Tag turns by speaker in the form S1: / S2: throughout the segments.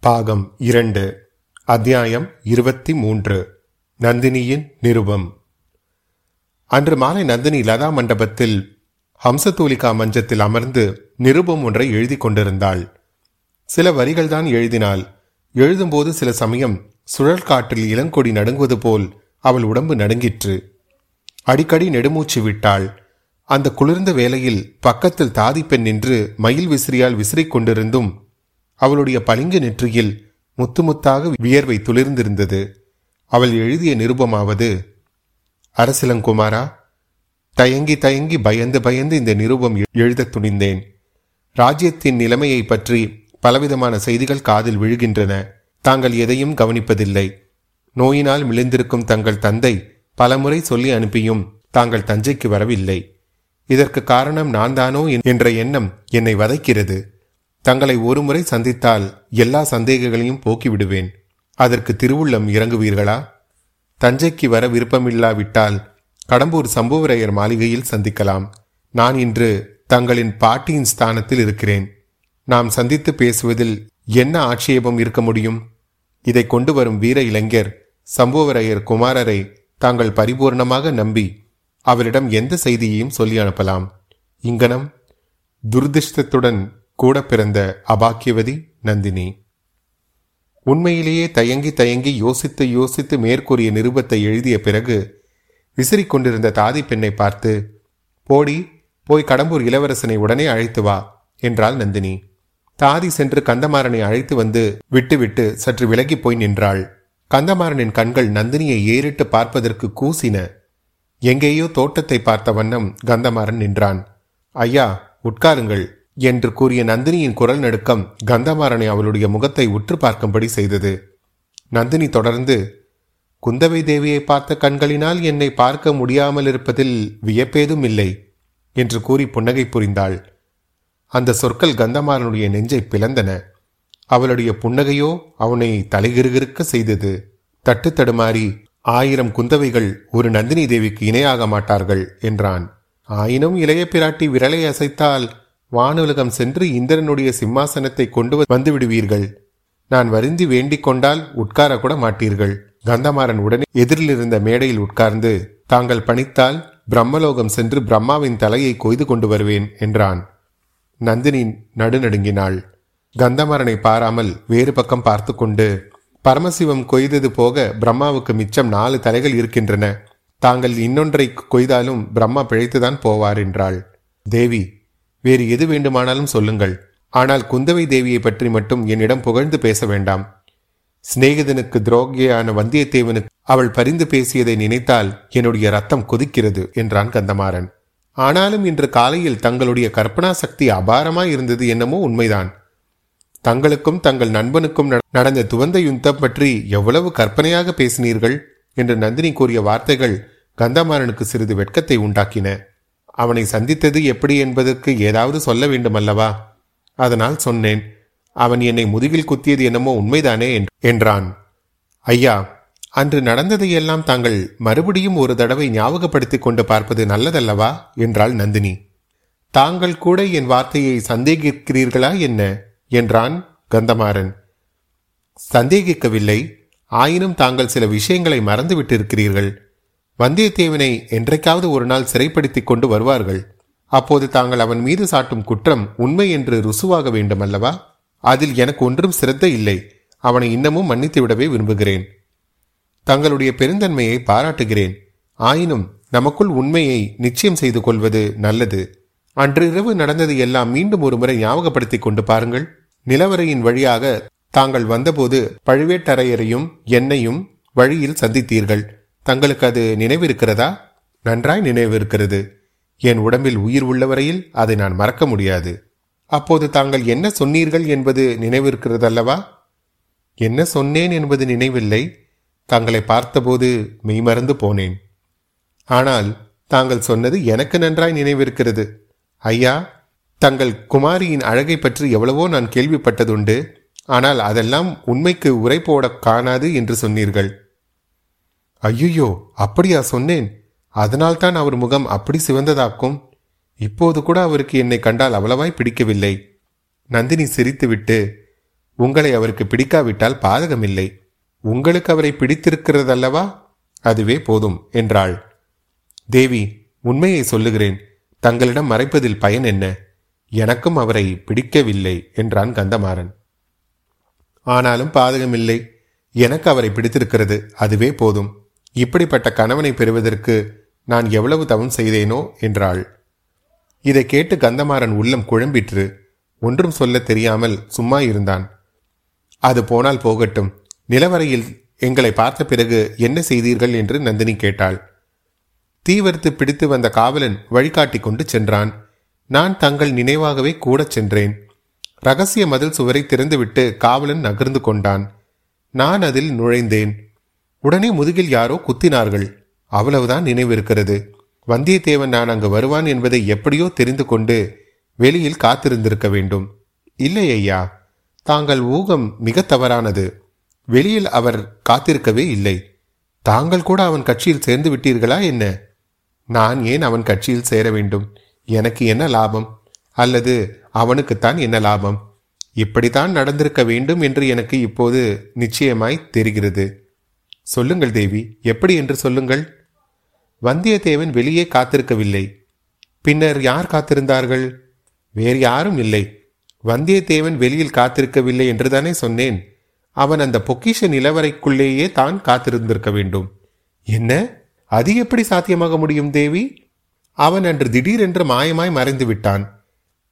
S1: பாகம் இரண்டு அத்தியாயம் இருபத்தி மூன்று நந்தினியின் நிருபம். அன்று மாலை நந்தினி லதா மண்டபத்தில் ஹம்சதூலிகா மஞ்சத்தில் அமர்ந்து நிருபம் ஒன்றை எழுதி கொண்டிருந்தாள். சில வரிகள்தான் எழுதினாள். எழுதும்போது சில சமயம் சுழல் காற்றில் இளங்கொடி நடுங்குவது போல் அவள் உடம்பு நடுங்கிற்று. அடிக்கடி நெடுமூச்சு விட்டாள். அந்த குளிர்ந்த வேளையில் பக்கத்தில் தாதி பெண் நின்று மயில் விசிறியால் விசிறிக் கொண்டிருந்தும் அவளுடைய பளிங்கு நெற்றியில் முத்து முத்தாக வியர்வை துளிர்ந்திருந்தது. அவள் எழுதிய நிருபமாவது அரசிலங்குமாரா தயங்கி தயங்கி பயந்து பயந்து இந்த நிருபம் எழுதத் துணிந்தேன். ராஜ்யத்தின் நிலைமையை பற்றி பலவிதமான செய்திகள் காதில் விழுகின்றன. தாங்கள் எதையும் கவனிப்பதில்லை. நோயினால் மிளிந்திருக்கும் தங்கள் தந்தை பலமுறை சொல்லி அனுப்பியும் தாங்கள் தஞ்சைக்கு வரவில்லை. இதற்கு காரணம் நான் தானோ என்ற எண்ணம் என்னை வதைக்கிறது. தங்களை ஒருமுறை சந்தித்தால் எல்லா சந்தேகங்களையும் போக்கிவிடுவேன். அதற்கு திருவுள்ளம் இறங்குவீர்களா? தஞ்சைக்கு வர விருப்பமில்லாவிட்டால் கடம்பூர் சம்புவரையர் மாளிகையில் சந்திக்கலாம். நான் இன்று தங்களின் பாட்டியின் ஸ்தானத்தில் இருக்கிறேன். நாம் சந்தித்து பேசுவதில் என்ன ஆட்சேபம் இருக்க முடியும்? இதை கொண்டு வரும் வீர இளைஞர் சம்புவரையர் குமாரரை தாங்கள் பரிபூர்ணமாக நம்பி அவரிடம் எந்த செய்தியையும் சொல்லி அனுப்பலாம். இங்கனம் துர்திஷ்டத்துடன் கூட பிறந்த அபாக்கியவதி நந்தினி. உண்மையிலேயே தயங்கி தயங்கி யோசித்து யோசித்து மேற்கூறிய நிருபத்தை எழுதிய பிறகு விசிறிக் கொண்டிருந்த தாதி பெண்ணை பார்த்து போடி போய் கடம்பூர் இளவரசனை உடனே அழைத்து வா என்றாள் நந்தினி. தாதி சென்று கந்தமாறனை அழைத்து வந்து விட்டுவிட்டு சற்று விலகி போய் நின்றாள். கந்தமாறனின் கண்கள் நந்தினியை ஏறிட்டு பார்ப்பதற்கு கூசின. எங்கேயோ தோட்டத்தை பார்த்த வண்ணம் கந்தமாறன் நின்றான். ஐயா உட்காருங்கள் என்று கூறிய நந்தினியின் குரல் நடுக்கம் கந்தமாறனை அவளுடைய முகத்தை உற்று பார்க்கும்படி செய்தது. நந்தினி தொடர்ந்து குந்தவை தேவியை பார்த்த கண்களினால் என்னை பார்க்க முடியாமல் இருப்பதில் வியப்பேதும் இல்லை என்று கூறி புன்னகை புரிந்தாள். அந்த சொற்கள் கந்தமாறனுடைய நெஞ்சை பிளந்தன. அவளுடைய புன்னகையோ அவனை தலைகிருகிருக்க செய்தது. தட்டு தடுமாறி ஆயிரம் குந்தவைகள் ஒரு நந்தினி தேவிக்கு இணையாக மாட்டார்கள் என்றான். ஆயினும் இளைய பிராட்டி விரலை அசைத்தால் வானுலகம் சென்று இந்திரனுடைய சிம்மாசனத்தை கொண்டு வந்து விடுவீர்கள். நான் வருந்தி வேண்டிக் கொண்டால் உட்கார கூட மாட்டீர்கள். கந்தமாறன் உடனே எதிரில் இருந்த மேடையில் உட்கார்ந்து தாங்கள் பணித்தால் பிரம்மலோகம் சென்று பிரம்மாவின் தலையை கொய்து கொண்டு வருவேன் என்றான். நந்தினி நடுநடுங்கினாள். கந்தமாறனை பாராமல் வேறு பக்கம் பார்த்து கொண்டு பரமசிவம் கொய்தது போக பிரம்மாவுக்கு மிச்சம் நாலு தலைகள் இருக்கின்றன. தாங்கள் இன்னொன்றை கொய்தாலும் பிரம்மா பிழைத்துதான் போவார் என்றாள். தேவி வேறு எது வேண்டுமானாலும் சொல்லுங்கள். ஆனால் குந்தவை தேவியை பற்றி மட்டும் என்னிடம் புகழ்ந்து பேச வேண்டாம். சிநேகிதனுக்கு துரோகியான வந்தியத்தேவனுக்கு அவள் பரிந்து பேசியதை நினைத்தால் என்னுடைய ரத்தம் கொதிக்கிறது என்றான் கந்தமாறன். ஆனாலும் இன்று காலையில் தங்களுடைய கற்பனா சக்தி அபாரமாய் இருந்தது என்னமோ உண்மைதான். தங்களுக்கும் தங்கள் நண்பனுக்கும் நடந்த துவந்த யுத்தம் பற்றி எவ்வளவு கற்பனையாக பேசினீர்கள்? என்று நந்தினி கூறிய வார்த்தைகள் கந்தமாறனுக்கு சிறிது வெட்கத்தை உண்டாக்கின. அவனை சந்தித்தது எப்படி என்பதற்கு ஏதாவது சொல்ல வேண்டும் அல்லவா அதனால் சொன்னேன் அவன் என்னை முதுகில் குத்தியது என்னமோ உண்மைதானே என்றான். ஐயா அன்று நடந்ததையெல்லாம் தாங்கள் மறுபடியும் ஒரு தடவை ஞாபகப்படுத்திக் கொண்டு பார்ப்பது நல்லதல்லவா? என்றாள் நந்தினி. தாங்கள் கூட என் வார்த்தையை சந்தேகிக்கிறீர்களா என்ன? என்றான் கந்தமாறன். சந்தேகிக்கவில்லை. ஆயினும் தாங்கள் சில விஷயங்களை மறந்துவிட்டிருக்கிறீர்கள். வந்தியத்தேவனை என்றைக்காவது ஒரு நாள் சிறைப்படுத்திக் கொண்டு வருவார்கள். அப்போது தாங்கள் அவன் மீது சாட்டும் குற்றம் உண்மை என்று ருசுவாக வேண்டும் அல்லவா அதில் எனக்கு ஒன்றும் சிரத்தை இல்லை. அவனை இன்னமும் மன்னித்து விடவே விரும்புகிறேன். தங்களுடைய பெருந்தன்மையை பாராட்டுகிறேன். ஆயினும் நமக்குள் உண்மையை நிச்சயம் செய்து கொள்வது நல்லது. அன்றிரவு நடந்தது எல்லாம் மீண்டும் ஒருமுறை ஞாபகப்படுத்தி ஞாபகப்படுத்திக் கொண்டு பாருங்கள். நிலவரையின் வழியாக தாங்கள் வந்தபோது பழுவேட்டரையரையும் என்னையும் வழியில் சந்தித்தீர்கள். தங்களுக்கு அது நினைவிருக்கிறதா? நன்றாய் நினைவிருக்கிறது. என் உடம்பில் உயிர் உள்ளவரையில் அதை நான் மறக்க முடியாது. அப்போது தாங்கள் என்ன சொன்னீர்கள் என்பது நினைவிருக்கிறதல்லவா? என்ன சொன்னேன் என்பது நினைவில்லை. தாங்களை பார்த்தபோது மெய்மறந்து போனேன். ஆனால் தாங்கள் சொன்னது எனக்கு நன்றாய் நினைவிருக்கிறது. ஐயா தங்கள் குமாரியின் அழகை பற்றி எவ்வளவோ நான் கேள்விப்பட்டதுண்டு. ஆனால் அதெல்லாம் உண்மைக்கு உரை போட காணாது என்று சொன்னீர்கள். ஐயோ அப்படியா சொன்னேன். அதனால்தான் அவர் முகம் அப்படி சிவந்ததாக்கும். இப்போது கூட அவருக்கு என்னை கண்டால் அவ்வளவாய் பிடிக்கவில்லை. நந்தினி சிரித்துவிட்டு உங்களை அவருக்கு பிடிக்காவிட்டால் பாதகமில்லை. உங்களுக்கு அவரை பிடித்திருக்கிறதல்லவா? அதுவே போதும் என்றாள். தேவி உண்மையை சொல்லுகிறேன். தங்களிடம் மறைப்பதில் பயன் என்ன? எனக்கும் அவரை பிடிக்கவில்லை என்றான் கந்தமாறன். ஆனாலும் பாதகமில்லை. எனக்கு அவரை பிடித்திருக்கிறது. அதுவே போதும் இப்படிப்பட்ட கணவனை பெறுவதற்கு நான் எவ்வளவு தவம் செய்தேனோ என்றாள். இதை கேட்டு கந்தமாறன் உள்ளம் குழம்பிற்று. ஒன்றும் சொல்ல தெரியாமல் சும்மா இருந்தான். அது போனால் போகட்டும். நிலவரையில் எங்களை பார்த்த பிறகு என்ன செய்தீர்கள் என்று நந்தினி கேட்டாள். தீவர்த்து பிடித்து வந்த காவலன் வழிகாட்டி கொண்டு சென்றான். நான் தங்கள் நினைவாகவே கூடச் சென்றேன். ரகசிய மதில் சுவரை திறந்துவிட்டு காவலன் நகர்ந்து கொண்டான். நான் அதில் நுழைந்தேன். உடனே முதுகில் யாரோ குத்தினார்கள். அவ்வளவுதான் நினைவிருக்கிறது. வந்தியத்தேவன் நான் அங்கு வருவான் என்பதை எப்படியோ தெரிந்து கொண்டு வெளியில் காத்திருந்திருக்க வேண்டும். இல்லை ஐயா தாங்கள் ஊகம் மிக தவறானது. வெளியில் அவர் காத்திருக்கவே இல்லை. தாங்கள் கூட அவன் கட்சியில் சேர்ந்து விட்டீர்களா என்ன? நான் ஏன் அவன் கட்சியில் சேர வேண்டும்? எனக்கு என்ன லாபம்? அல்லது அவனுக்குத்தான் என்ன லாபம்? இப்படித்தான் நடந்திருக்க வேண்டும் என்று எனக்கு இப்போது நிச்சயமாய் தெரிகிறது. சொல்லுங்கள் தேவி எப்படி என்று சொல்லுங்கள். வந்தியத்தேவன் வெளியே காத்திருக்கவில்லை. பின்னர் யார் காத்திருந்தார்கள்? வேறு யாரும் இல்லை. வந்தியத்தேவன் வெளியில் காத்திருக்கவில்லை என்றுதானே சொன்னேன். அவன் அந்த பொக்கிஷ நிலவரைக்குள்ளேயே தான் காத்திருந்திருக்க வேண்டும். என்ன? அது எப்படி சாத்தியமாக முடியும் தேவி? அவன் அன்று திடீரென்று மாயமாய் மறைந்து விட்டான்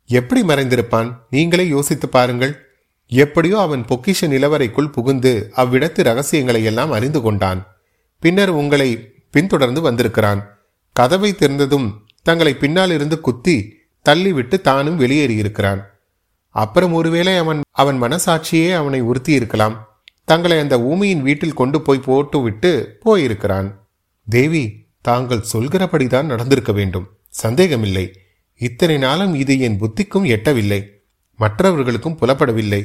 S1: எப்படி மறைந்திருப்பான்? நீங்களே யோசித்து பாருங்கள். எப்படியோ அவன் பொக்கிஷ நிலவரைக்குள் புகுந்து அவ்விடத்து ரகசியங்களை எல்லாம் அறிந்து கொண்டான். பின்னர் உங்களை பின்தொடர்ந்து வந்திருக்கிறான். கதவை திறந்ததும் தங்களை பின்னால் இருந்து குத்தி தள்ளிவிட்டு தானும் வெளியேறியிருக்கிறான். அப்புறம் ஒருவேளை அவன் அவன் மனசாட்சியே அவனை உறுத்தி இருக்கலாம் தங்களை அந்த ஊமையின் வீட்டில் கொண்டு போய் போட்டு விட்டு போயிருக்கிறான். தேவி தாங்கள் சொல்கிறபடிதான் நடந்திருக்க வேண்டும். சந்தேகமில்லை. இத்தனை நாளும் இது என் புத்திக்கும் எட்டவில்லை. மற்றவர்களுக்கும் புலப்படவில்லை.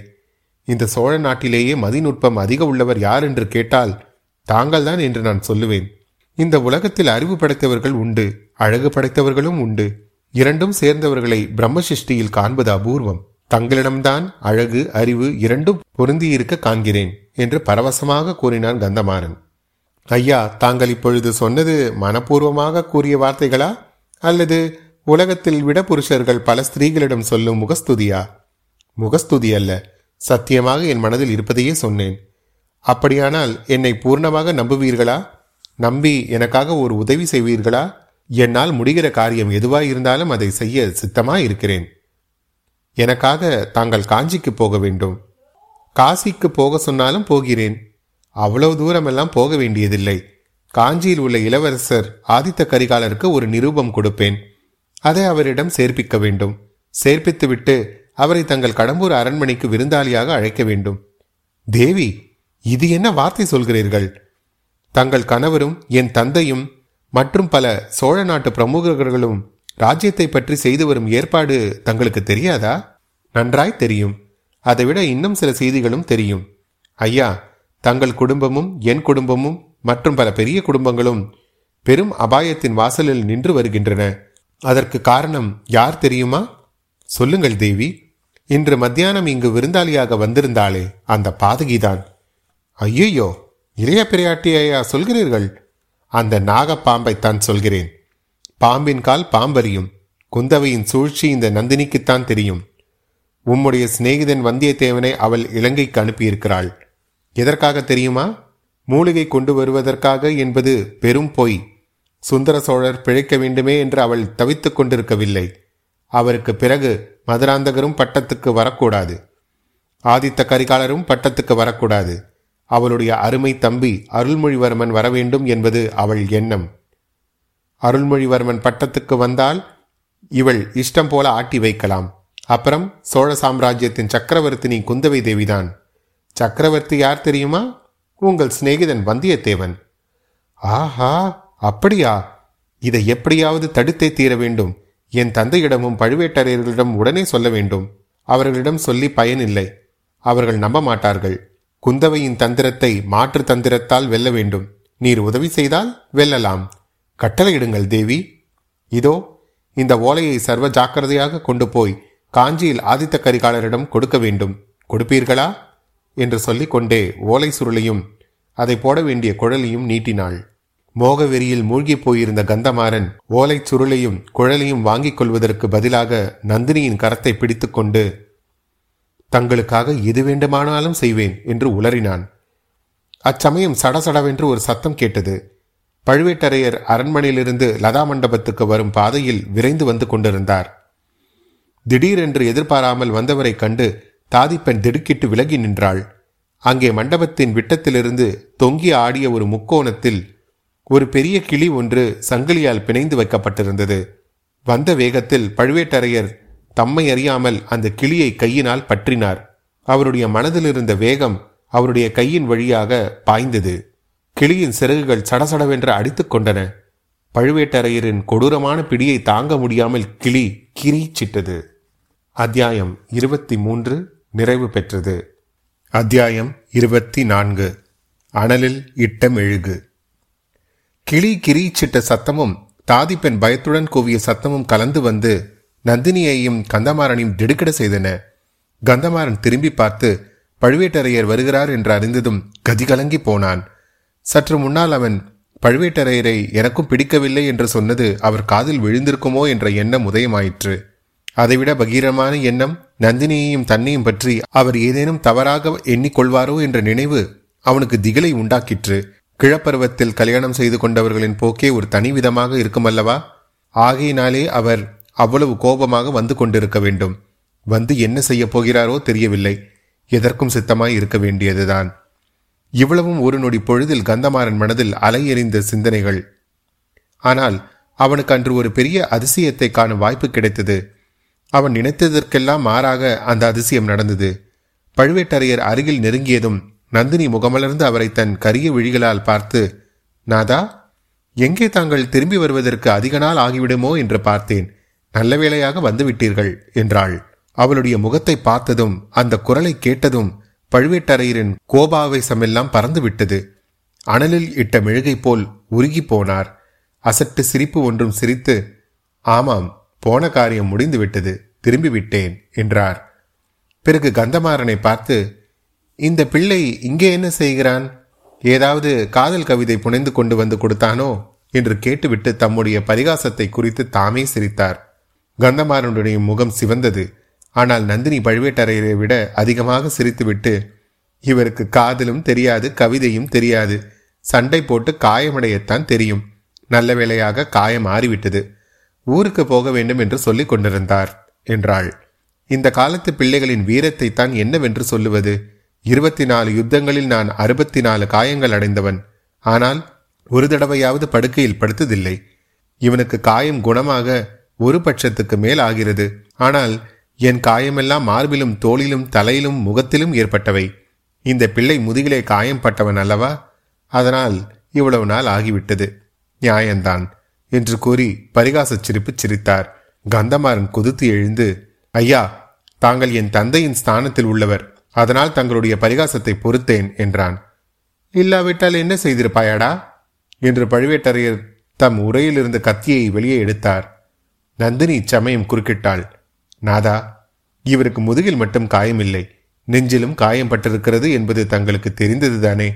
S1: இந்த சோழ நாட்டிலேயே மதிநுட்பம் அதிக உள்ளவர் யார் என்று கேட்டால் தாங்கள்தான் என்று நான் சொல்லுவேன். இந்த உலகத்தில் அறிவு படைத்தவர்கள் உண்டு அழகு படைத்தவர்களும் உண்டு. இரண்டும் சேர்ந்தவர்களை பிரம்மசிஷ்டியில் காண்பது அபூர்வம். தங்களிடம்தான் அழகு அறிவு இரண்டும் பொருந்தியிருக்க காண்கிறேன் என்று பரவசமாக கூறினான் கந்தமாறன். ஐயா தாங்கள் இப்பொழுது சொன்னது மனப்பூர்வமாக கூறிய வார்த்தைகளா? அல்லது உலகத்தில் விட புருஷர்கள் பல ஸ்திரீகளிடம் சொல்லும் முகஸ்துதியா? முகஸ்துதி அல்ல சத்தியமாக என் மனதில் இருப்பதையே சொன்னேன். அப்படியானால் என்னை பூர்ணமாக நம்புவீர்களா? நம்பி எனக்காக ஒரு உதவி செய்வீர்களா? என்னால் முடிகிற காரியம் எதுவாக இருந்தாலும் அதை செய்ய சித்தமாய் இருக்கிறேன் எனக்காக தாங்கள் காஞ்சிக்கு போக வேண்டும். காசிக்கு போக சொன்னாலும் போகிறேன். அவ்வளவு தூரமெல்லாம் போக வேண்டியதில்லை. காஞ்சியில் உள்ள இளவரசர் ஆதித்த கரிகாலருக்கு ஒரு நிரூபம் கொடுப்பேன். அதை அவரிடம் சேர்ப்பிக்க வேண்டும். சேர்ப்பித்துவிட்டு அவரை தங்கள் கடம்பூர் அரண்மனைக்கு விருந்தாளியாக அழைக்க வேண்டும். தேவி இது என்ன வார்த்தை சொல்கிறீர்கள்? தங்கள் கணவரும் என் தந்தையும் மற்றும் பல சோழ நாட்டு பிரமுகர்களும் ராஜ்யத்தை பற்றி செய்து வரும் ஏற்பாடு தங்களுக்கு தெரியாதா? நன்றாய் தெரியும். அதைவிட இன்னும் சில செய்திகளும் தெரியும். ஐயா தங்கள் குடும்பமும் என் குடும்பமும் மற்றும் பல பெரிய குடும்பங்களும் பெரும் அபாயத்தின் வாசலில் நின்று வருகின்றன. அதற்கு காரணம் யார் தெரியுமா? சொல்லுங்கள் தேவி. இன்று மத்தியானம் இங்கு விருந்தாளியாக வந்திருந்தாளே அந்த பாதகிதான். ஐயோ இளைய பிரையாட்டியா சொல்கிறீர்கள்? அந்த நாகப்பாம்பைத்தான் சொல்கிறேன். பாம்பின் கால் பாம்பறியும் குந்தவையின் சூழ்ச்சி இந்த நந்தினிக்குத்தான் தெரியும். உம்முடைய சிநேகிதன் வந்தியத்தேவனை அவள் இலங்கைக்கு அனுப்பியிருக்கிறாள். எதற்காக தெரியுமா? மூலிகை கொண்டு வருவதற்காக என்பது பெரும் பொய். சுந்தர சோழர் பிழைக்க வேண்டுமே என்று அவள் தவித்துக் கொண்டிருக்கவில்லை. அவருக்கு பிறகு மதுராந்தகரும் பட்டத்துக்கு வரக்கூடாது. ஆதித்த கரிகாலரும் பட்டத்துக்கு வரக்கூடாது. அவளுடைய அருமை தம்பி அருள்மொழிவர்மன் வரவேண்டும் என்பது அவள் எண்ணம். அருள்மொழிவர்மன் பட்டத்துக்கு வந்தால் இவள் இஷ்டம் போல ஆட்டி வைக்கலாம். அப்புறம் சோழ சாம்ராஜ்யத்தின் சக்கரவர்த்தினி குந்தவை தேவிதான். சக்கரவர்த்தி யார் தெரியுமா? உங்கள் சிநேகிதன் வந்தியத்தேவன். ஆஹா அப்படியா? இதை எப்படியாவது தடுத்தே தீர வேண்டும். என் தந்தையிடமும் பழுவேட்டரையர்களிடம் உடனே சொல்ல வேண்டும். அவர்களிடம் சொல்லி பயனில்லை அவர்கள் நம்ப மாட்டார்கள். குந்தவையின் தந்திரத்தை மாற்று தந்திரத்தால் வெல்ல வேண்டும். நீர் உதவி செய்தால் வெல்லலாம். கட்டளையிடுங்கள் தேவி. இதோ இந்த ஓலையை சர்வ ஜாக்கிரதையாக கொண்டு போய் காஞ்சியில் ஆதித்த கரிகாலரிடம் கொடுக்க வேண்டும். கொடுப்பீர்களா? என்று சொல்லிக்கொண்டே ஓலை சுருளையும் அதை போட வேண்டிய குழலையும் நீட்டினாள். மோக வெறியில் மூழ்கிப் போயிருந்த கந்தமாறன் ஓலைச் சுருளையும் குழலையும் வாங்கிக் கொள்வதற்கு பதிலாக நந்தினியின் கரத்தை பிடித்துக்கொண்டு தங்களுக்காக எது வேண்டுமானாலும் செய்வேன் என்று உளறினான். அச்சமயம் சடசடவென்று ஒரு சத்தம் கேட்டது. பழுவேட்டரையர் அரண்மனையிலிருந்து லதா மண்டபத்துக்கு வரும் பாதையில் விரைந்து வந்து கொண்டிருந்தார். திடீரென்று எதிர்பாராமல் வந்தவரை கண்டு தாதிப்பெண் திடுக்கிட்டு விலகி நின்றாள். அங்கே மண்டபத்தின் விட்டத்திலிருந்து தொங்கி ஆடிய ஒரு முக்கோணத்தில் ஒரு பெரிய கிளி ஒன்று சங்கிலியால் பிணைந்து வைக்கப்பட்டிருந்தது. வந்த வேகத்தில் பழுவேட்டரையர் தம்மை அறியாமல் அந்த கிளியை கையினால் பற்றினார். அவருடைய மனதில் இருந்த வேகம் அவருடைய கையின் வழியாக பாய்ந்தது. கிளியின் சிறகுகள் சடசடவென்று அடித்துக் கொண்டன. பழுவேட்டரையரின் கொடூரமான பிடியை தாங்க முடியாமல் கிளி கிரீச்சிட்டது. அத்தியாயம் இருபத்தி மூன்று நிறைவு பெற்றது. அத்தியாயம் இருபத்தி நான்கு அனலில் இட்ட மெழுகு கிளி கிரீச்சிட்ட சத்தமும் தாதிப்பெண் பயத்துடன் கூவிய சத்தமும் கலந்து வந்து நந்தினியையும் கந்தமாறனையும் திடுக்கிட செய்தன. கந்தமாறன் திரும்பி பார்த்து பழுவேட்டரையர் வருகிறார் என்று அறிந்ததும் கதிகலங்கி போனான். சற்று முன்னால் அவன் பழுவேட்டரையரை எனக்கும் பிடிக்கவில்லை என்று சொன்னது அவர் காதில் விழுந்திருக்குமோ என்ற எண்ணம் உதயமாயிற்று. அதைவிட பகீரமான எண்ணம் நந்தினியையும் தன்னையும் பற்றி அவர் ஏதேனும் தவறாக எண்ணிக்கொள்வாரோ என்ற நினைவு அவனுக்கு திகிலை உண்டாக்கிற்று. கிழப்பருவத்தில் கல்யாணம் செய்து கொண்டவர்களின் போக்கே ஒரு தனிவிதமாக இருக்குமல்லவா ஆகையினாலே அவர் அவ்வளவு கோபமாக வந்து கொண்டிருக்க வேண்டும். வந்து என்ன செய்யப் போகிறாரோ தெரியவில்லை. எதற்கும் சித்தமாய் இருக்க வேண்டியதுதான். இவ்வளவும் ஒரு நொடி பொழுதில் கந்தமாறன் மனதில் அலை எறிந்த சிந்தனைகள். ஆனால் அவனுக்கு அன்று ஒரு பெரிய அதிசயத்தை காணும் வாய்ப்பு கிடைத்தது. அவன் நினைத்ததற்கெல்லாம் மாறாக அந்த அதிசயம் நடந்தது. பழுவேட்டரையர் அருகில் நெருங்கியதும் நந்தினி முகமலர்ந்து அவரை தன் கரிய விழிகளால் பார்த்து நாதா எங்கே தாங்கள் திரும்பி வருவதற்கு அதிக நாள் ஆகிவிடுமோ? என்று பார்த்தேன். நல்ல வேளையாக வந்துவிட்டீர்கள் என்றாள். அவளுடைய முகத்தை பார்த்ததும் அந்த குரலை கேட்டதும் பழுவேட்டரையரின் கோபாவேசமெல்லாம் பறந்துவிட்டது. அனலில் இட்ட மெழுகை போல் உருகி போனார். அசட்டு சிரிப்பு ஒன்றும் சிரித்து ஆமாம் போன காரியம் முடிந்துவிட்டது திரும்பி விட்டேன் என்றார். பிறகு கந்தமாறனை பார்த்து இந்த பிள்ளை இங்கே என்ன செய்கிறான்? ஏதாவது காதல் கவிதை புனைந்து கொண்டு வந்து கொடுத்தானோ? என்று கேட்டுவிட்டு தம்முடைய பரிகாசத்தை குறித்து தாமே சிரித்தார். கந்தமாறனுடைய முகம் சிவந்தது. ஆனால் நந்தினி பழுவேட்டரையரை விட அதிகமாக சிரித்துவிட்டு இவருக்கு காதலும் தெரியாது கவிதையும் தெரியாது. சண்டை போட்டு காயமடையத்தான் தெரியும். நல்ல வேளையாக காயம் ஆறிவிட்டது. ஊருக்கு போக வேண்டும் என்று சொல்லிக் கொண்டிருந்தார் என்றாள். இந்த காலத்து பிள்ளைகளின் வீரத்தை தான் என்னவென்று சொல்லுவது? இருபத்தி நாலு யுத்தங்களில் நான் அறுபத்தி நாலு காயங்கள் அடைந்தவன். ஆனால் ஒரு தடவையாவது படுக்கையில் படுத்ததில்லை. இவனுக்கு காயம் குணமாக ஒரு பட்சத்துக்கு மேல் ஆகிறது. ஆனால் என் காயமெல்லாம் மார்பிலும் தோளிலும் தலையிலும் முகத்திலும் ஏற்பட்டவை. இந்த பிள்ளை முதுகிலே காயம் பட்டவன் அல்லவா? அதனால் இவ்வளவு நாள் ஆகிவிட்டது. நியாயந்தான் என்று கூறி பரிகாசச் சிரிப்பு சிரித்தார். கந்தமாறன் குதித்து எழுந்து ஐயா தாங்கள் என் தந்தையின் ஸ்தானத்தில் உள்ளவர். அதனால் தங்களுடைய பரிகாசத்தை பொறுத்தேன் என்றான். இல்லாவிட்டால் என்ன செய்திருப்பாயாடா? என்று பழுவேட்டரையர் தம் உரையிலிருந்து கத்தியை வெளியே எடுத்தார். நந்தினி இச்சமயம் குறுக்கிட்டாள். நாதா இவருக்கு முதுகில் மட்டும் காயமில்லை. நெஞ்சிலும் காயம் பட்டிருக்கிறது என்பது தங்களுக்கு தெரிந்ததுதானே.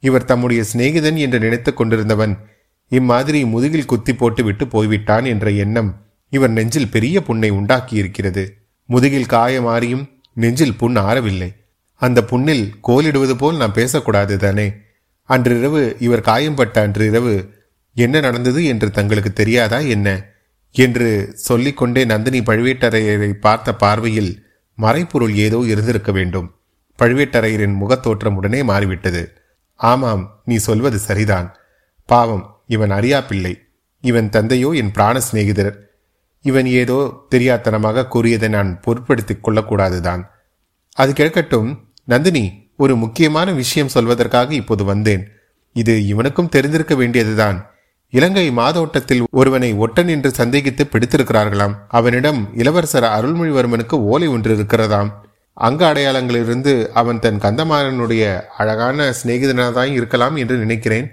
S1: இவர் தம்முடைய சிநேகிதன் என்று நினைத்துக் கொண்டிருந்தவன் இம்மாதிரி முதுகில் குத்தி போட்டு விட்டு போய்விட்டான் என்ற எண்ணம் இவர் நெஞ்சில் பெரிய புண்ணை உண்டாக்கியிருக்கிறது. முதுகில் காயம் ஆறியும் நெஞ்சில் புண் ஆறவில்லை. அந்த புண்ணில் கோலிடுவது போல் நான் பேசக்கூடாது தானே? அன்றிரவு இவர் காயம்பட்ட அன்று இரவு என்ன நடந்தது என்று தங்களுக்கு தெரியாதா என்ன? என்று சொல்லிக்கொண்டே நந்தினி பழுவேட்டரையரை பார்த்த பார்வையில் மறைப்பொருள் ஏதோ இருந்திருக்க வேண்டும். பழுவேட்டரையரின் முகத்தோற்றம் உடனே மாறிவிட்டது. ஆமாம் நீ சொல்வது சரிதான். பாவம் இவன் அறியா பிள்ளை இவன் தந்தையோ என் பிராண சிநேகிதர். இவன் ஏதோ தெரியாத்தனமாக கூறியதை நான் பொருட்படுத்திக் கொள்ளக்கூடாதுதான். அது கேட்கட்டும். நந்தினி ஒரு முக்கியமான விஷயம் சொல்வதற்காக இப்போது வந்தேன். இது இவனுக்கும் தெரிந்திருக்க வேண்டியதுதான். இலங்கை மாதோட்டத்தில் ஒருவனை ஒட்டன் என்று சந்தேகித்து பிடித்திருக்கிறார்களாம். அவனிடம் இளவரசர் அருள்மொழிவர்மனுக்கு ஓலை ஒன்று இருக்கிறதாம். அங்க அடையாளங்களிலிருந்து அவன் தன் கந்தமாறனுடைய அழகான சிநேகிதனாதான் இருக்கலாம் என்று நினைக்கிறேன்.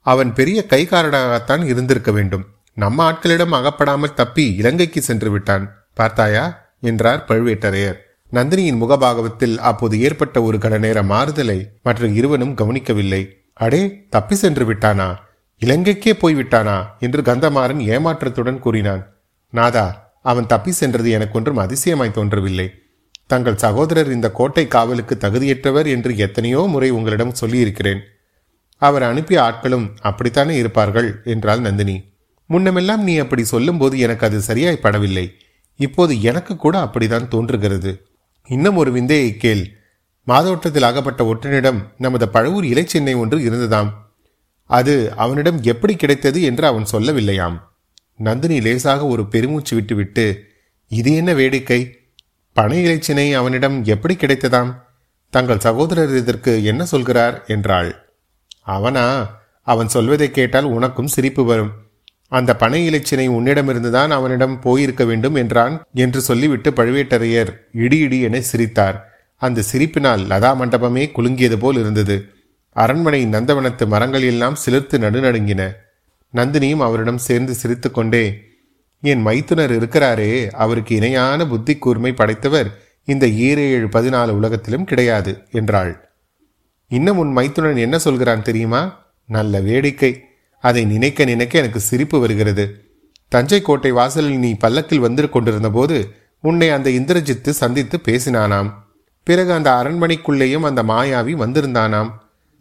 S1: அவன் பெரிய கைகாரனாகத்தான் இருந்திருக்க வேண்டும். நம்ம ஆட்களிடம் அகப்படாமல் தப்பி இலங்கைக்கு சென்று விட்டான். பார்த்தாயா? என்றார் பழுவேட்டரையர். நந்தினியின் முகபாகவத்தில் அப்போது ஏற்பட்ட ஒரு கட நேர மாறுதலை மற்ற இருவனும் கவனிக்கவில்லை. அடே தப்பி சென்று விட்டானா? இலங்கைக்கே போய்விட்டானா என்று கந்தமாறன் ஏமாற்றத்துடன் கூறினான். நாதா அவன் தப்பி சென்றது எனக்கு ஒன்றும் அதிசயமாய் தோன்றவில்லை. தங்கள் சகோதரர் இந்த கோட்டை காவலுக்கு தகுதியற்றவர் என்று எத்தனையோ முறை உங்களிடம் சொல்லியிருக்கிறேன். அவர் அனுப்பிய ஆட்களும் அப்படித்தானே இருப்பார்கள்? என்றாள் நந்தினி. முன்னமெல்லாம் நீ அப்படி சொல்லும்போது எனக்கு அது சரியாய் படவில்லை இப்போது எனக்கு கூட அப்படித்தான் தோன்றுகிறது. இன்னும் ஒரு விந்தையை கேள். மாதோட்டத்தில் ஆகப்பட்ட ஒற்றனிடம் நமது பழவூர் இலைச்சின்னை ஒன்று இருந்ததாம். அது அவனிடம் எப்படி கிடைத்தது என்று அவன் சொல்லவில்லையாம். நந்தினி லேசாக ஒரு பெருமூச்சு விட்டுவிட்டு இது என்ன வேடிக்கை? பனை இலைச்சினை அவனிடம் எப்படி கிடைத்ததாம்? தங்கள் சகோதரர் இதற்கு என்ன சொல்கிறார்? என்றாள். அவனா? அவன் சொல்வதை கேட்டால் உனக்கும் சிரிப்பு வரும். அந்த பனை இலச்சினை உன்னிடமிருந்துதான் அவனிடம் போயிருக்க வேண்டும் என்றான் என்று சொல்லிவிட்டு பழுவேட்டரையர் இடி இடி என சிரித்தார். அந்த சிரிப்பினால் லதா மண்டபமே குலுங்கியது போல் இருந்தது. அரண்மனை நந்தவனத்து மரங்கள் எல்லாம் சிலிர்த்து நடுநடுங்கின. நந்தினியும் அவரிடம் சேர்ந்து சிரித்துக்கொண்டே என் மைத்துனர் இருக்கிறாரே அவருக்கு இணையான புத்தி கூர்மை படைத்தவர் இந்த ஈரேழு பதினாலு உலகத்திலும் கிடையாது என்றாள். இன்னும் உன் மைத்துனன் என்ன சொல்கிறான் தெரியுமா? நல்ல வேடிக்கை. அதை நினைக்க நினைக்க எனக்கு சிரிப்பு வருகிறது. தஞ்சை கோட்டை வாசலில் நீ பல்லக்கில் வந்து கொண்டிருந்தபோது உன்னை அந்த இந்திரஜித்து சந்தித்து பேசினானாம். பிறகு அந்த அரண்மனைக்குள்ளேயும் அந்த மாயாவி வந்திருந்தானாம்.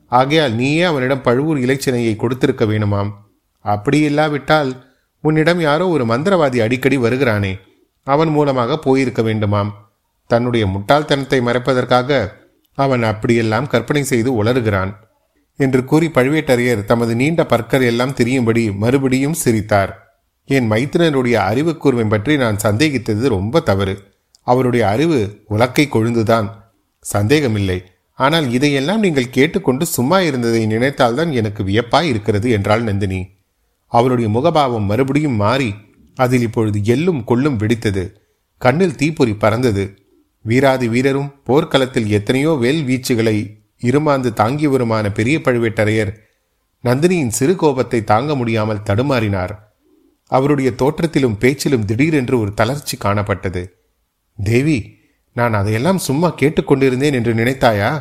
S1: ஆகையால் நீயே அவனிடம் பழுவூர் இலைச்சினையை கொடுத்திருக்க வேணுமாம். அப்படி இல்லாவிட்டால் உன்னிடம் யாரோ ஒரு மந்திரவாதி அடிக்கடி வருகிறானே. அவன் மூலமாக போயிருக்க வேண்டுமாம். தன்னுடைய முட்டாள்தனத்தை மறைப்பதற்காக அவன் அப்படியெல்லாம் கற்பனை செய்து உளறுகிறான். என்று கூறி பழுவேட்டரையர் தமது நீண்ட பற்கள் எல்லாம் தெரியும்படி மறுபடியும் சிரித்தார். என் மைத்திரனுடைய அறிவு கூர்மை பற்றி நான் சந்தேகித்தது ரொம்ப தவறு. அவருடைய அறிவு உலக்கை கொழுந்துதான். சந்தேகமில்லை. ஆனால் இதையெல்லாம் நீங்கள் கேட்டுக்கொண்டு சும்மா இருந்ததை நினைத்தால்தான் எனக்கு வியப்பாய் இருக்கிறது என்றாள் நந்தினி. அவருடைய முகபாவம் மறுபடியும் மாறி அதில் இப்பொழுது எள்ளும் கொள்ளும் வெடித்தது. கண்ணில் தீப்பொறி பறந்தது. வீராதி வீரரும் போர்க்களத்தில் எத்தனையோ வேல் வீச்சுகளை இருமாந்து தாங்கி வருமான பெரிய பழுவேட்டரையர் நந்தினியின் சிறு கோபத்தை தாங்க முடியாமல் தடுமாறினார். அவருடைய தோற்றத்திலும் பேச்சிலும் திடீரென்று ஒரு தளர்ச்சி காணப்பட்டது. தேவி நான் அதையெல்லாம் சும்மா கேட்டுக்கொண்டிருந்தேன் என்று நினைத்தாயா?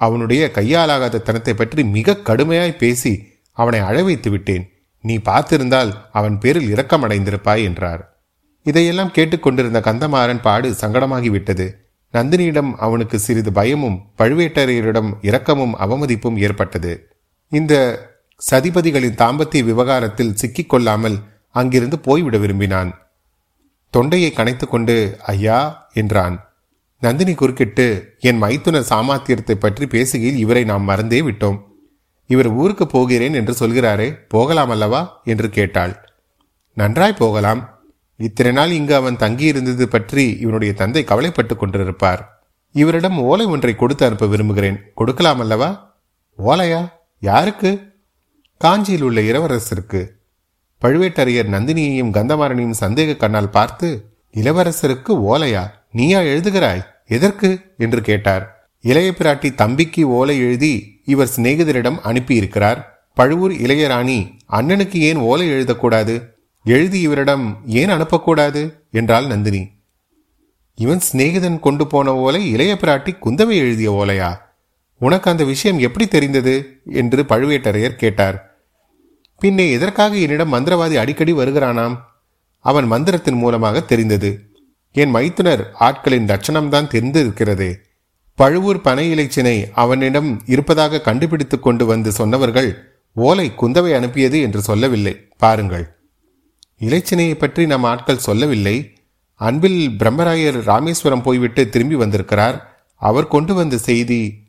S1: அவனுடைய கையாலாகாத தனத்தை பற்றி மிக கடுமையாய் பேசி அவனை அழவைத்து விட்டேன். நீ பார்த்திருந்தால் அவன் பேரில் இரக்கமடைந்திருப்பாய் என்றார். இதையெல்லாம் கேட்டுக்கொண்டிருந்த கந்தமாறன் பாடு சங்கடமாகிவிட்டது. நந்தினியிடம் அவனுக்கு சிறிது பயமும் பழுவேட்டரையரிடம் இரக்கமும் அவமதிப்பும் ஏற்பட்டது. இந்த சதிபதிகளின் தாம்பத்திய விவகாரத்தில் சிக்கிக்கொள்ளாமல் அங்கிருந்து போய்விட விரும்பினான். தொண்டையை கணைத்துக்கொண்டு ஐயா என்றான். நந்தினி குறுக்கிட்டு என் மைத்துனர் சாமாத்தியத்தை பற்றி பேசுகையில் இவரை நாம் மறந்தே விட்டோம். இவர் ஊருக்கு போகிறேன் என்று சொல்கிறாரே போகலாம் அல்லவா? என்று கேட்டாள். நன்றாய் போகலாம். இத்தனை நாள் இங்கு அவன் தங்கியிருந்தது பற்றி இவனுடைய தந்தை கவலைப்பட்டு கொண்டிருப்பார். இவரிடம் ஓலை ஒன்றை கொடுத்து அனுப்ப விரும்புகிறேன். கொடுக்கலாம் அல்லவா? ஓலையா? யாருக்கு? காஞ்சியில் உள்ள இளவரசருக்கு. பழுவேட்டரையர் நந்தினியையும் கந்தமாறனையும் சந்தேக கண்ணால் பார்த்து இளவரசருக்கு ஓலையா? நீயா எழுதுகிறாய்? எதற்கு? என்று கேட்டார். இளைய பிராட்டி தம்பிக்கு ஓலை எழுதி இவர் சிநேகிதரிடம் அனுப்பியிருக்கிறார். பழுவூர் இளையராணி அண்ணனுக்கு ஏன் ஓலை எழுதக்கூடாது? எழுதி இவரிடம் ஏன் அனுப்பக்கூடாது? என்றாள் நந்தினி. இவன் சிநேகிதன் கொண்டு போன ஓலை இளைய பிராட்டி குந்தவை எழுதிய ஓலையா? உனக்கு அந்த விஷயம் எப்படி தெரிந்தது? என்று பழுவேட்டரையர் கேட்டார். பின்னே எதற்காக என்னிடம் மந்திரவாதி அடிக்கடி வருகிறானாம்? அவன் மந்திரத்தின் மூலமாக தெரிந்தது. என் மைத்துனர் ஆட்களின் லட்சணம்தான் தெரிந்திருக்கிறதே. பழுவூர் பனை இலைச்சினை அவனிடம் இருப்பதாக கண்டுபிடித்துக் கொண்டு வந்து சொன்னவர்கள் ஓலை குந்தவை அனுப்பியது என்று சொல்லவில்லை. பாருங்கள். இலைச்சினையை பற்றி நம் ஆட்கள் சொல்லவில்லை. அன்பில் பிரம்மராயர் ராமேஸ்வரம் போய்விட்டு திரும்பி வந்திருக்கிறார். அவர் கொண்டு வந்த செய்தி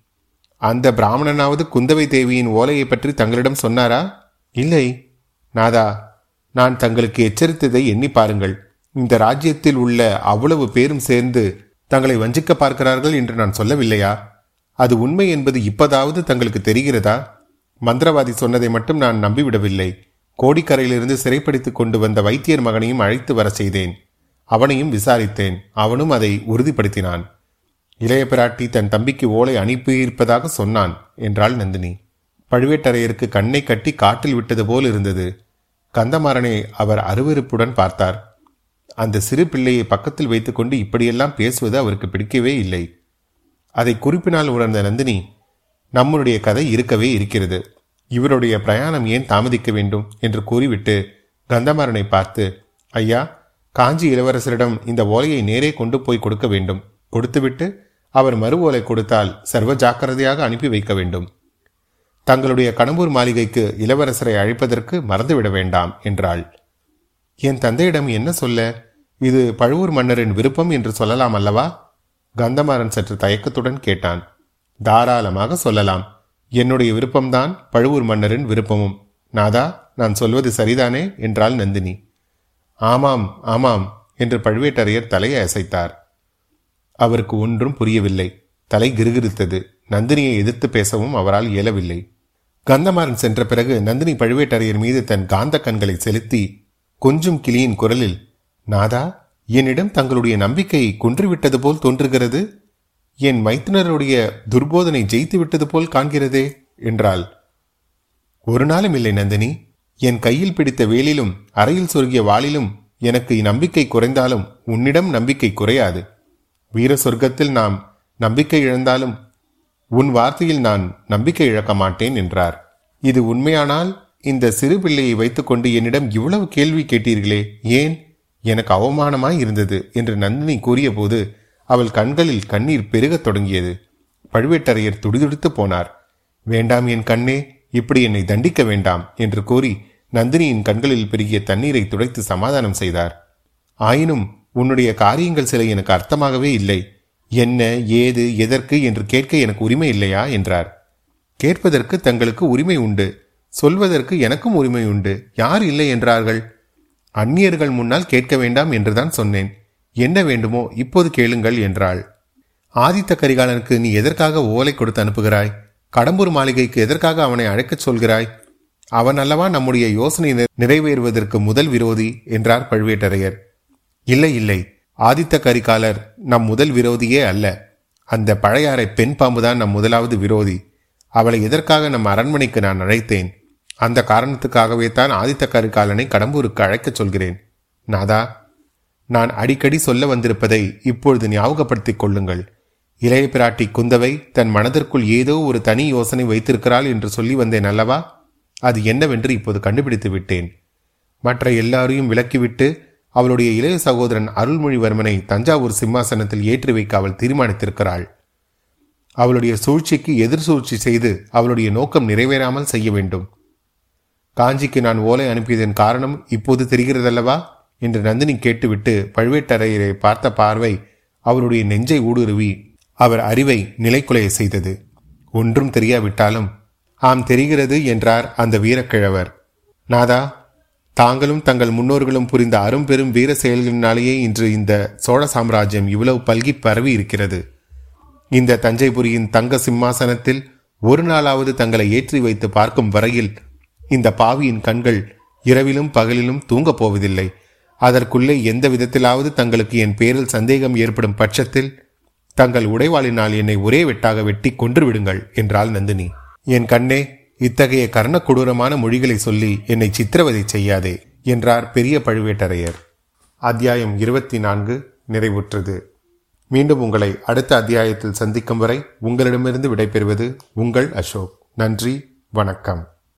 S1: அந்த பிராமணனாவது குந்தவை தேவியின் ஓலையை பற்றி தங்களிடம் சொன்னாரா? இல்லை. நாதா நான் தங்களுக்கு எச்சரித்ததை எண்ணி பாருங்கள். இந்த ராஜ்யத்தில் உள்ள அவ்வளவு பேரும் சேர்ந்து தங்களை வஞ்சிக்க பார்க்கிறார்கள் என்று நான் சொல்லவில்லையா? அது உண்மை என்பது இப்பதாவது தங்களுக்கு தெரிகிறதா? மந்திரவாதி சொன்னதை மட்டும் நான் நம்பிவிடவில்லை. கோடிக்கரையிலிருந்து சிறைப்படுத்திக் கொண்டு வந்த வைத்தியர் மகனையும் அழைத்து வர செய்தேன். அவனையும் விசாரித்தேன். அவனும் அதை உறுதிப்படுத்தினான். இளைய பிராட்டி தன் தம்பிக்கு ஓலை அனுப்பியிருப்பதாக சொன்னான் என்றாள் நந்தினி. பழுவேட்டரையருக்கு கண்ணை கட்டி காட்டில் விட்டது போல் இருந்தது. கந்தமாறனை அவர் அருவருப்புடன் பார்த்தார். அந்த சிறு பிள்ளையை பக்கத்தில் வைத்துக்கொண்டு இப்படியெல்லாம் பேசுவது அவருக்கு பிடிக்கவே இல்லை. அதை குறிப்பினால் உணர்ந்த நந்தினி நம்முடைய கதை இருக்கவே இருக்கிறது. இவருடைய பிரயாணம் ஏன் தாமதிக்க வேண்டும் என்று கூறிவிட்டு கந்தமாறனை பார்த்து ஐயா காஞ்சி இளவரசரிடம் இந்த ஓலையை நேரே கொண்டு போய் கொடுக்க வேண்டும். கொடுத்துவிட்டு அவர் மறு ஓலை கொடுத்தால் சர்வ ஜாக்கிரதையாக அனுப்பி வைக்க வேண்டும். தங்களுடைய கடம்பூர் மாளிகைக்கு இளவரசரை அழைப்பதற்கு மறந்துவிட வேண்டாம் என்றாள். என் தந்தையிடம் என்ன சொல்ல? இது பழுவூர் மன்னரின் விருப்பம் என்று சொல்லலாம் அல்லவா? கந்தமாறன் சற்று தயக்கத்துடன் கேட்டான். தாராளமாக சொல்லலாம். என்னுடைய விருப்பம்தான் பழுவூர் மன்னரின் விருப்பமும். நாதா நான் சொல்வது சரிதானே? என்றாள் நந்தினி. ஆமாம் ஆமாம் என்று பழுவேட்டரையர் தலையை அசைத்தார். அவருக்கு ஒன்றும் புரியவில்லை. தலை கிருகிருத்தது. நந்தினியை எதிர்த்து பேசவும் அவரால் இயலவில்லை. கந்தமாறன் சென்ற பிறகு நந்தினி பழுவேட்டரையர் மீது தன் காந்த கண்களை செலுத்தி கொஞ்சம் கிளியின் குரலில் நாதா என்னிடம் தங்களுடைய நம்பிக்கையை குன்றுவிட்டது போல் தோன்றுகிறது. என் மைத்தினருடைய துர்போதனை ஜெயித்து விட்டது போல் காண்கிறதே என்றாள். ஒரு நாளும் இல்லை நந்தினி. என் கையில் பிடித்த வேலிலும் அறையில் சொருகிய வாளிலும் எனக்கு நம்பிக்கை குறைந்தாலும் உன்னிடம் நம்பிக்கை குறையாது. வீர சொர்க்கத்தில் நாம் நம்பிக்கை இழந்தாலும் உன் வார்த்தையில் நான் நம்பிக்கை இழக்க மாட்டேன் என்றார். இது உண்மையானால் இந்த சிறு பிள்ளையை வைத்துக்கொண்டு என்னிடம் இவ்வளவு கேள்வி கேட்டீர்களே ஏன் எனக்கு அவமானமாய் இருந்தது என்று நந்தினி கூறியபோது அவள் கண்களில் கண்ணீர் பெருகத் தொடங்கியது. பழுவேட்டரையர் துடிதுடித்து போனார். வேண்டாம் என் கண்ணே இப்படி என்னை தண்டிக்க வேண்டாம் என்று கூறி நந்தினியின் கண்களில் பெருகிய தண்ணீரை துடைத்து சமாதானம் செய்தார். ஆயினும் உன்னுடைய காரியங்கள் சில எனக்கு அர்த்தமாகவே இல்லை. என்ன ஏது எதற்கு என்று கேட்க எனக்கு உரிமை இல்லையா? என்றார். கேட்பதற்கு தங்களுக்கு உரிமை உண்டு. சொல்வதற்கு எனக்கும் உரிமை உண்டு. யார் இல்லை? என்றார்கள். அந்நியர்கள் முன்னால் கேட்க வேண்டாம் என்றுதான் சொன்னேன். என்ன வேண்டுமோ இப்போது கேளுங்கள் என்றாள். ஆதித்த கரிகாலனுக்கு நீ எதற்காக ஓலை கொடுத்து அனுப்புகிறாய்? கடம்பூர் மாளிகைக்கு எதற்காக அவனை அழைக்கச் சொல்கிறாய்? அவன் அல்லவா நம்முடைய யோசனை நிறைவேறுவதற்கு முதல் விரோதி? என்றார் பழுவேட்டரையர். இல்லை இல்லை. ஆதித்த கரிகாலர் நம் முதல் விரோதியே அல்ல. அந்த பழையாறை பெண் பாம்புதான் நம் முதலாவது விரோதி. அவளை எதற்காக நம் அரண்மனைக்கு நான் அழைத்தேன்? அந்த காரணத்துக்காகவே தான் ஆதித்த கரிகாலனை கடம்பூருக்கு அழைக்கச் சொல்கிறேன். நாதா நான் அடிக்கடி சொல்ல வந்திருப்பதை இப்பொழுது ஞாபகப்படுத்திக் கொள்ளுங்கள். இளைய பிராட்டி குந்தவை தன் மனதிற்குள் ஏதோ ஒரு தனி யோசனை வைத்திருக்கிறாள் என்று சொல்லி வந்தேன் அல்லவா? அது என்னவென்று இப்போது கண்டுபிடித்து விட்டேன். மற்ற எல்லாரையும் விலக்கிவிட்டு அவளுடைய இளைய சகோதரன் அருள்மொழிவர்மனை தஞ்சாவூர் சிம்மாசனத்தில் ஏற்றி வைக்க அவள் தீர்மானித்திருக்கிறாள். அவளுடைய சூழ்ச்சிக்கு எதிர் சூழ்ச்சி செய்து அவளுடைய நோக்கம் நிறைவேறாமல் செய்ய வேண்டும். காஞ்சிக்கு நான் ஓலை அனுப்பியதன் காரணம் இப்போது தெரிகிறதல்லவா? என்று நந்தினி கேட்டுவிட்டு பழுவேட்டரையரை பார்த்த பார்வை அவருடைய நெஞ்சை ஊடுருவி அவர் அறிவை நிலைக்குலைய செய்தது. ஒன்றும் தெரியாவிட்டாலும் ஆம் தெரிகிறது என்றார் அந்த வீரக்கிழவர். நாதா தாங்களும் தங்கள் முன்னோர்களும் புரிந்த அரும்பெரும் வீர செயல்களினாலேயே இன்று இந்த சோழ சாம்ராஜ்யம் இவ்வளவு பல்கி பரவி இருக்கிறது. இந்த தஞ்சைபுரியின் தங்க சிம்மாசனத்தில் ஒரு நாளாவது தங்களை ஏற்றி வைத்து பார்க்கும் வரையில் இந்த பாவியின் கண்கள் இரவிலும் பகலிலும் தூங்கப் போவதில்லை. அதற்குள்ளே எந்த விதத்திலாவது தங்களுக்கு என் பேரில் சந்தேகம் ஏற்படும் பட்சத்தில் தங்கள் உடைவாளினால் என்னை ஒரே வெட்டாக வெட்டி கொன்று விடுங்கள் என்றாள் நந்தினி. என் கண்ணே இத்தகைய கர்ண கொடூரமான மொழிகளை சொல்லி என்னை சித்திரவதை செய்யாதே என்றார் பெரிய பழுவேட்டரையர். அத்தியாயம் இருபத்தி நான்கு நிறைவுற்றது. மீண்டும் உங்களை அடுத்த அத்தியாயத்தில் சந்திக்கும் வரை உங்களிடமிருந்து விடைபெறுவது உங்கள் அசோக். நன்றி வணக்கம்.